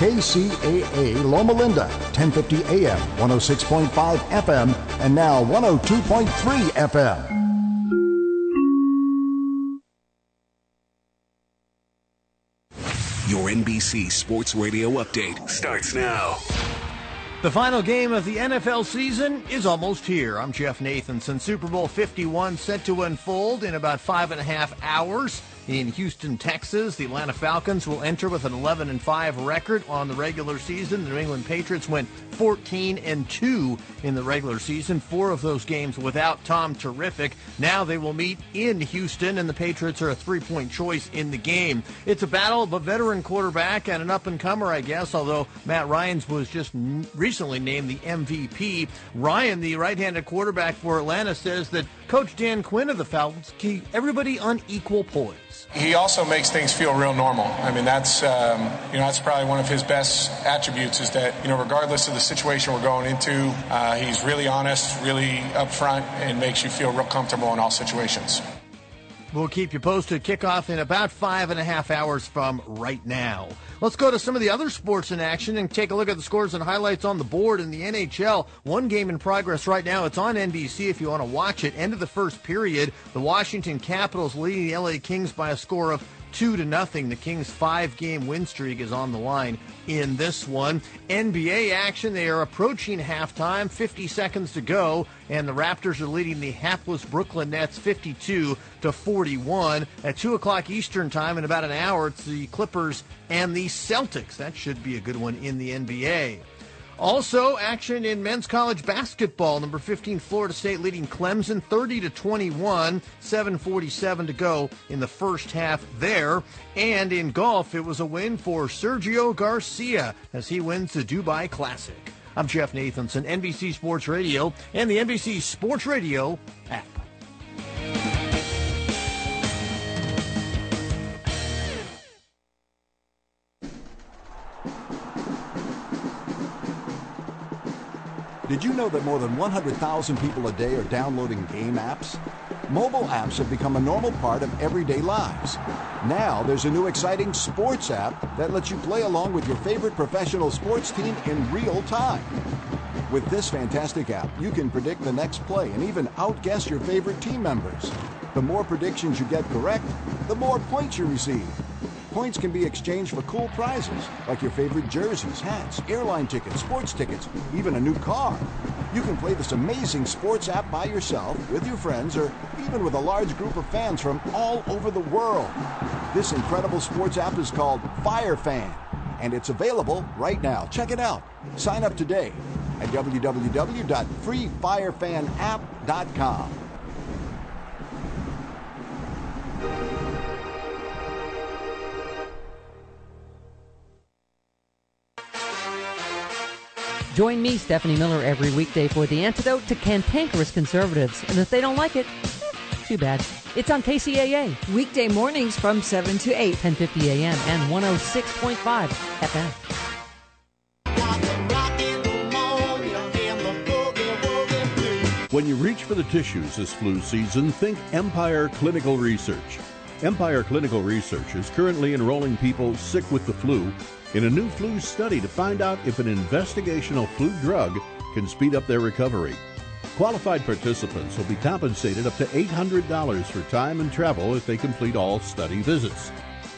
KCAA Loma Linda, 1050 AM, 106.5 FM, and now 102.3 FM. Your NBC Sports Radio update starts now. The final game of the NFL season is almost here. I'm Jeff Nathanson. Super Bowl 51 set to unfold in about five and a half hours in Houston, Texas. The Atlanta Falcons will enter with an 11 and 5 record on the regular season. The New England Patriots went 14 and 2 in the regular season. Four of those games without Tom Terrific. Now they will meet in Houston, and the Patriots are a three-point choice in the game. It's a battle of a veteran quarterback and an up-and-comer, I guess. Although Matt Ryan's was just recently named the MVP. Ryan, the right-handed quarterback for Atlanta, says that Coach Dan Quinn of the Falcons keep everybody on equal poise. He also makes things feel real normal. I mean, that's um, you know that's probably one of his best attributes is that you know regardless of the situation we're going into, uh, he's really honest, really upfront, and makes you feel real comfortable in all situations. We'll keep you posted. Kickoff in about five and a half hours from right now. Let's go to some of the other sports in action and take a look at the scores and highlights on the board in the NHL. One game in progress right now. It's on NBC if you want to watch it. End of the first period. The Washington Capitals leading the LA Kings by a score of two to nothing. The Kings' five-game win streak is on the line in this one. NBA action. They are approaching halftime. 50 seconds to go, and the Raptors are leading the hapless Brooklyn Nets 52 to 41. At two o'clock Eastern time, in about an hour, it's the Clippers and the Celtics. That should be a good one in the NBA. Also, action in men's college basketball. Number 15, Florida State leading Clemson 30 to 21, 7:47 to go in the first half there. And in golf, it was a win for Sergio Garcia as he wins the Dubai Classic. I'm Jeff Nathanson, NBC Sports Radio, and the NBC Sports Radio app. Did you know that more than 100,000 people a day are downloading game apps? Mobile apps have become a normal part of everyday lives. Now there's a new exciting sports app that lets you play along with your favorite professional sports team in real time. With this fantastic app, you can predict the next play and even outguess your favorite team members. The more predictions you get correct, the more points you receive. Points can be exchanged for cool prizes, like your favorite jerseys, hats, airline tickets, sports tickets, even a new car. You can play this amazing sports app by yourself, with your friends, or even with a large group of fans from all over the world. This incredible sports app is called Fire Fan, and it's available right now. Check it out. Sign up today at www.freefirefanapp.com. Join me, Stephanie Miller, every weekday for the antidote to cantankerous conservatives. And if they don't like it, eh, too bad. It's on KCAA. Weekday mornings from 7 to 8. 1050 AM and 106.5 FM. When you reach for the tissues this flu season, think Empire Clinical Research. Empire Clinical Research is currently enrolling people sick with the flu in a new flu study to find out if an investigational flu drug can speed up their recovery. Qualified participants will be compensated up to $800 for time and travel if they complete all study visits.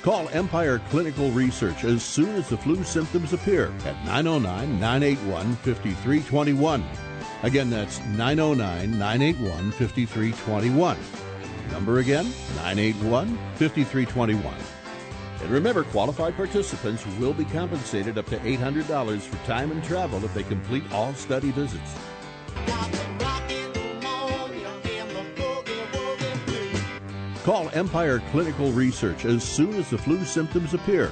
Call Empire Clinical Research as soon as the flu symptoms appear at 909 981 5321. Again, that's 909 981 5321. Number again, 981 5321. And remember, qualified participants will be compensated up to $800 for time and travel if they complete all study visits. Call Empire Clinical Research as soon as the flu symptoms appear.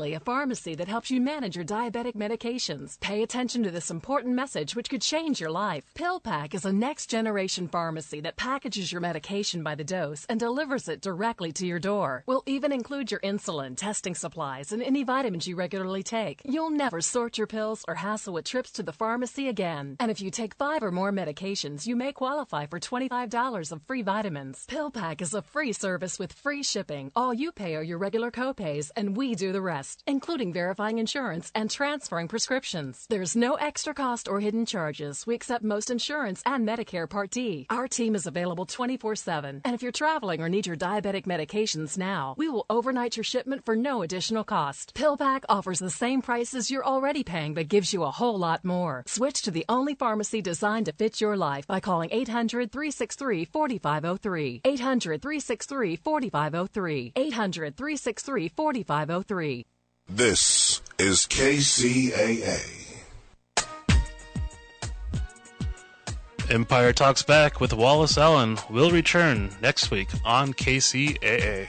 Finally, a pharmacy that helps you manage your diabetic medications. Pay attention to this important message, which could change your life. PillPack is a next generation pharmacy that packages your medication by the dose and delivers it directly to your door. We'll even include your insulin, testing supplies, and any vitamins you regularly take. You'll never sort your pills or hassle with trips to the pharmacy again. And if you take five or more medications, you may qualify for $25 of free vitamins. PillPack is a free service with free shipping. All you pay are your regular copays, and we do the rest, including verifying insurance and transferring prescriptions. There's no extra cost or hidden charges. We accept most insurance and Medicare Part D. Our team is available 24 7. And if you're traveling or need your diabetic medications now, we will overnight your shipment for no additional cost. PillPack offers the same prices you're already paying, but gives you a whole lot more. Switch to the only pharmacy designed to fit your life by calling 800 363 4503. 800 363 4503. 800 363 4503. This is KCAA. Empire Talks Back with Wallace Allen will return next week on KCAA.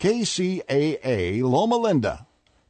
KCAA Loma Linda.